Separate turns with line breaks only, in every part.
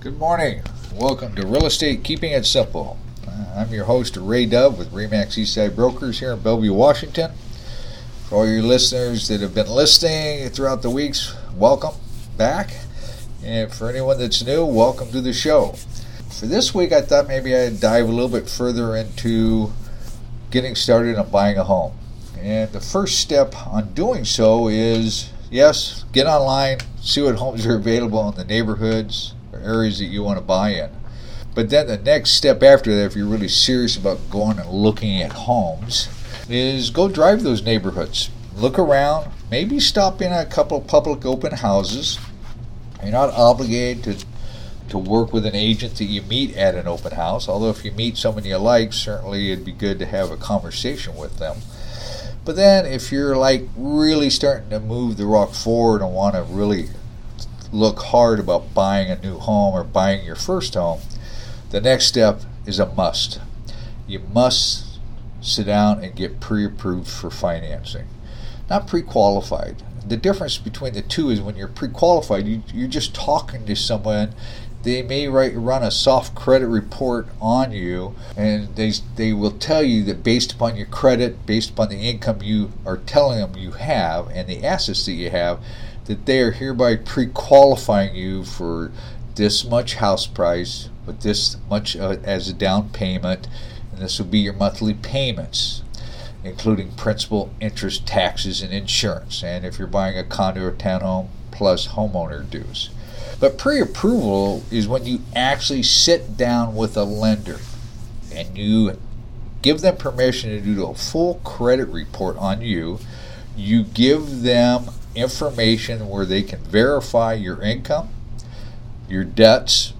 Good morning. Welcome to Real Estate Keeping It Simple. Uh, I'm your host, Ray Dove with Remax Eastside Brokers here in Bellevue, Washington. For all your listeners that have been listening throughout the weeks, welcome back. And for anyone that's new, welcome to the show. For this week, I thought maybe I'd dive a little bit further into getting started on buying a home. And the first step on doing so is yes, get online, see what homes are available in the neighborhoods, areas that you want to buy in. But then the next step after that, if you're really serious about going and looking at homes, is go drive those neighborhoods. Look around, maybe stop in a couple public open houses. You're not obligated to to work with an agent that you meet at an open house. Although if you meet someone you like, certainly it'd be good to have a conversation with them. But then if you're like really starting to move the rock forward and want to really look hard about buying a new home or buying your first home, the next step is a must. You must sit down and get pre approved for financing, not pre qualified. The difference between the two is when you're pre qualified, you, you're just talking to someone. They may write, run a soft credit report on you, and they, they will tell you that based upon your credit, based upon the income you are telling them you have, and the assets that you have, that they are hereby pre qualifying you for this much house price with this much uh, as a down payment, and this will be your monthly payments, including principal, interest, taxes, and insurance. And if you're buying a condo or townhome, plus homeowner dues. But pre approval is when you actually sit down with a lender and you give them permission to do a full credit report on you. You give them information where they can verify your income, your debts,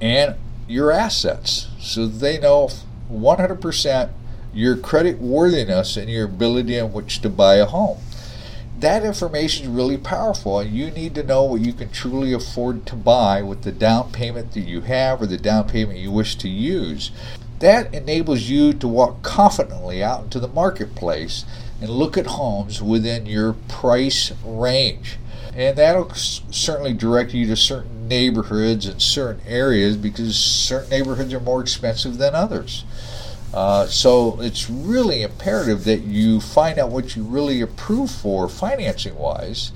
and your assets so they know 100% your credit worthiness and your ability in which to buy a home. That information is really powerful, and you need to know what you can truly afford to buy with the down payment that you have or the down payment you wish to use. That enables you to walk confidently out into the marketplace and look at homes within your price range. And that'll certainly direct you to certain neighborhoods and certain areas because certain neighborhoods are more expensive than others. Uh, so it's really imperative that you find out what you really approve for financing wise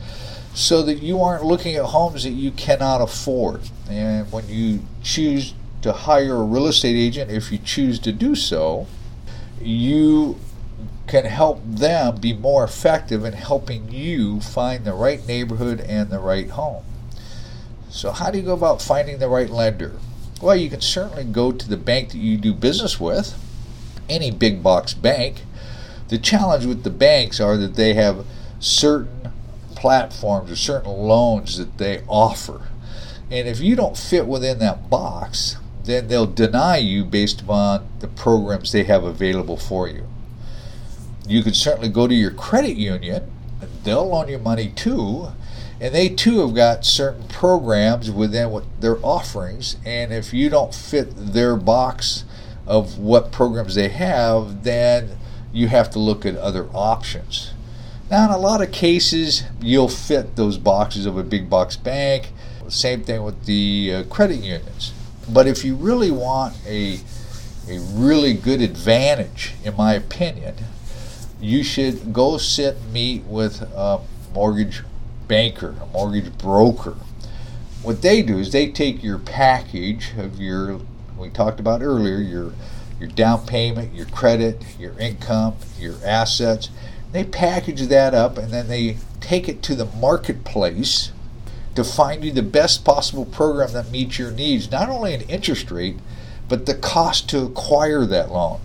so that you aren't looking at homes that you cannot afford. And when you choose to hire a real estate agent, if you choose to do so, you can help them be more effective in helping you find the right neighborhood and the right home. So, how do you go about finding the right lender? Well, you can certainly go to the bank that you do business with, any big box bank. The challenge with the banks are that they have certain platforms or certain loans that they offer. And if you don't fit within that box, then they'll deny you based upon the programs they have available for you. You could certainly go to your credit union, they'll loan you money too, and they too have got certain programs within what their offerings. And if you don't fit their box of what programs they have, then you have to look at other options. Now, in a lot of cases, you'll fit those boxes of a big box bank. Same thing with the uh, credit unions. But if you really want a, a really good advantage, in my opinion, you should go sit and meet with a mortgage banker, a mortgage broker. What they do is they take your package of your, we talked about earlier, your your down payment, your credit, your income, your assets. They package that up and then they take it to the marketplace to find you the best possible program that meets your needs, not only an interest rate, but the cost to acquire that loan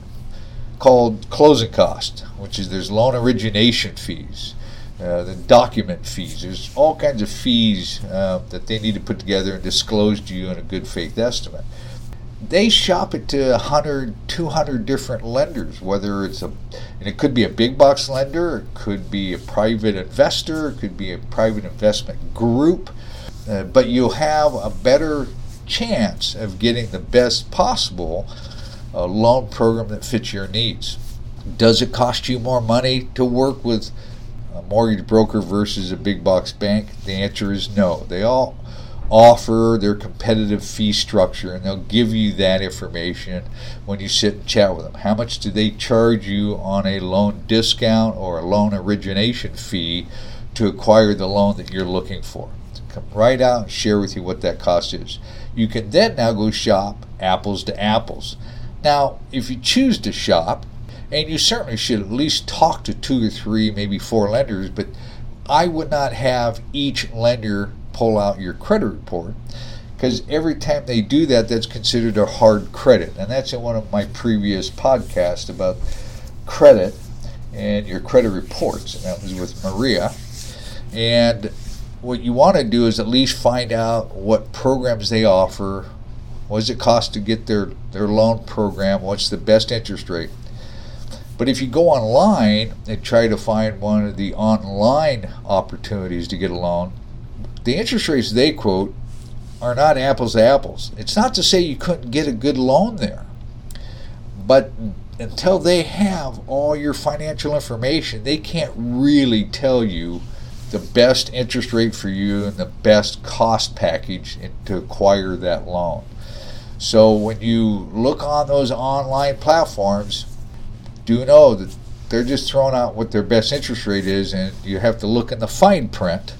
called closing cost, which is there's loan origination fees, uh, the document fees. There's all kinds of fees uh, that they need to put together and disclose to you in a good faith estimate. They shop it to 100, 200 different lenders, whether it's a, and it could be a big box lender, it could be a private investor, it could be a private investment group, uh, but you'll have a better chance of getting the best possible a loan program that fits your needs. Does it cost you more money to work with a mortgage broker versus a big box bank? The answer is no. They all offer their competitive fee structure and they'll give you that information when you sit and chat with them. How much do they charge you on a loan discount or a loan origination fee to acquire the loan that you're looking for? Come right out and share with you what that cost is. You can then now go shop apples to apples. Now, if you choose to shop, and you certainly should at least talk to two or three, maybe four lenders, but I would not have each lender pull out your credit report because every time they do that, that's considered a hard credit. And that's in one of my previous podcasts about credit and your credit reports. And that was with Maria. And what you want to do is at least find out what programs they offer. What does it cost to get their, their loan program? What's the best interest rate? But if you go online and try to find one of the online opportunities to get a loan, the interest rates they quote are not apples to apples. It's not to say you couldn't get a good loan there, but until they have all your financial information, they can't really tell you the best interest rate for you and the best cost package to acquire that loan. So when you look on those online platforms, do know that they're just throwing out what their best interest rate is, and you have to look in the fine print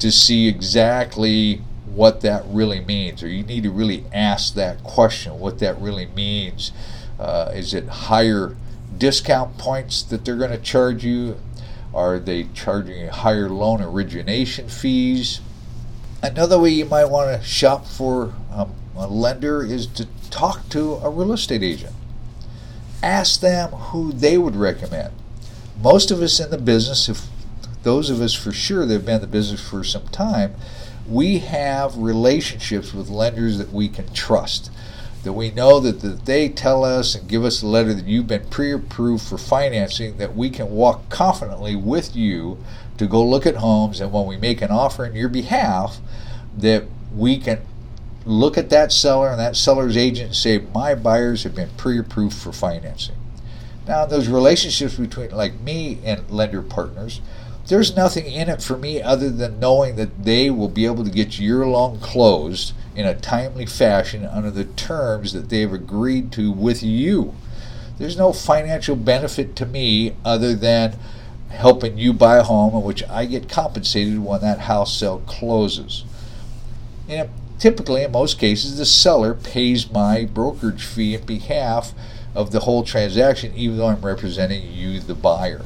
to see exactly what that really means, or you need to really ask that question what that really means. Uh, is it higher discount points that they're going to charge you? Are they charging higher loan origination fees? Another way you might want to shop for um, a lender is to talk to a real estate agent. Ask them who they would recommend. Most of us in the business, if those of us for sure that have been in the business for some time, we have relationships with lenders that we can trust. That we know that, that they tell us and give us a letter that you've been pre approved for financing, that we can walk confidently with you to go look at homes, and when we make an offer in your behalf, that we can look at that seller and that seller's agent and say, My buyers have been pre approved for financing. Now, those relationships between like me and lender partners, there's nothing in it for me other than knowing that they will be able to get year long closed in a timely fashion under the terms that they've agreed to with you. There's no financial benefit to me other than helping you buy a home in which I get compensated when that house sale closes. And typically, in most cases, the seller pays my brokerage fee in behalf of the whole transaction, even though I'm representing you, the buyer.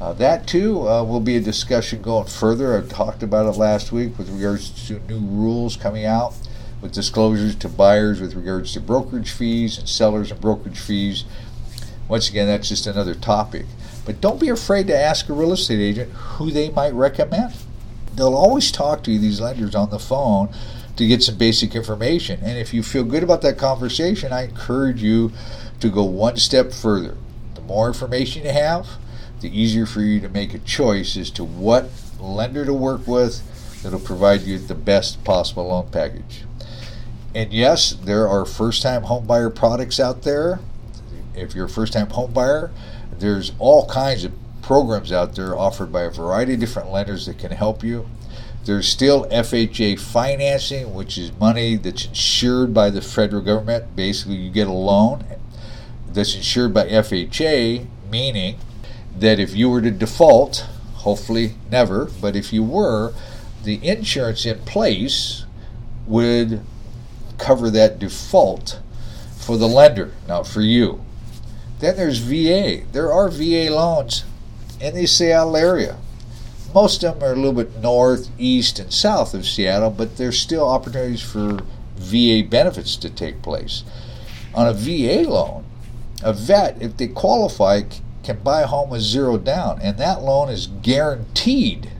Uh, that too uh, will be a discussion going further. I talked about it last week with regards to new rules coming out with disclosures to buyers with regards to brokerage fees and sellers and brokerage fees. Once again, that's just another topic. But don't be afraid to ask a real estate agent who they might recommend. They'll always talk to you, these lenders, on the phone to get some basic information. And if you feel good about that conversation, I encourage you to go one step further. The more information you have, the easier for you to make a choice as to what lender to work with that'll provide you the best possible loan package. And yes, there are first time homebuyer products out there. If you're a first time homebuyer, there's all kinds of programs out there offered by a variety of different lenders that can help you. There's still FHA financing, which is money that's insured by the federal government. Basically, you get a loan that's insured by FHA, meaning that if you were to default, hopefully never, but if you were, the insurance in place would cover that default for the lender, not for you. Then there's VA. There are VA loans in the Seattle area. Most of them are a little bit north, east, and south of Seattle, but there's still opportunities for VA benefits to take place. On a VA loan, a vet, if they qualify, can buy a home with zero down, and that loan is guaranteed.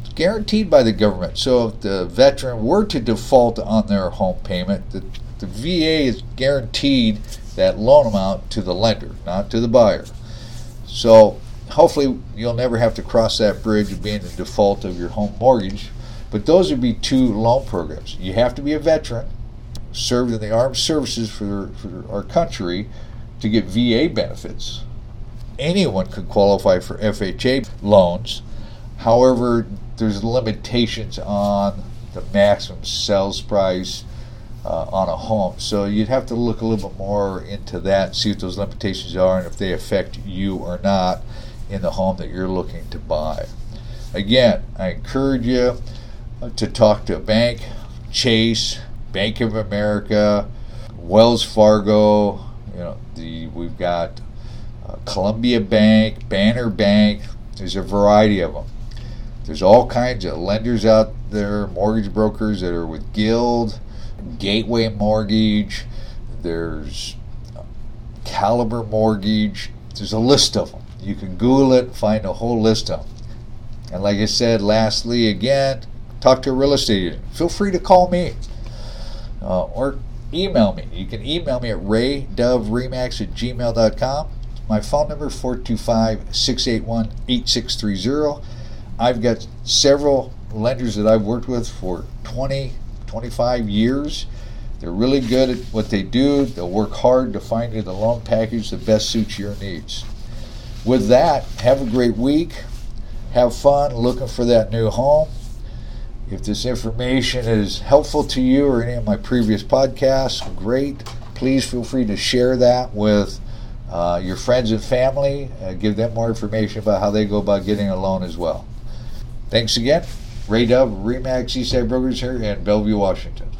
It's guaranteed by the government. So if the veteran were to default on their home payment, the, the VA is guaranteed that loan amount to the lender, not to the buyer. So hopefully you'll never have to cross that bridge of being in default of your home mortgage. But those would be two loan programs. You have to be a veteran, served in the armed services for, for our country to get VA benefits anyone could qualify for FHA loans. However, there's limitations on the maximum sales price uh, on a home. So you'd have to look a little bit more into that, see what those limitations are, and if they affect you or not in the home that you're looking to buy. Again, I encourage you to talk to a bank, Chase, Bank of America, Wells Fargo. You know, the we've got uh, Columbia Bank, Banner Bank. There's a variety of them. There's all kinds of lenders out there, mortgage brokers that are with Guild, Gateway Mortgage. There's Caliber Mortgage. There's a list of them. You can Google it, find a whole list of them. And like I said, lastly, again, talk to a real estate agent. Feel free to call me uh, or email me. You can email me at raydovremax at gmail.com. My phone number 425 681 8630. I've got several lenders that I've worked with for 20, 25 years. They're really good at what they do. They'll work hard to find you the loan package that best suits your needs. With that, have a great week. Have fun looking for that new home. If this information is helpful to you or any of my previous podcasts, great. Please feel free to share that with uh, your friends and family. Uh, give them more information about how they go about getting a loan as well. Thanks again. Ray Dove, Remax Eastside Brokers here in Bellevue, Washington.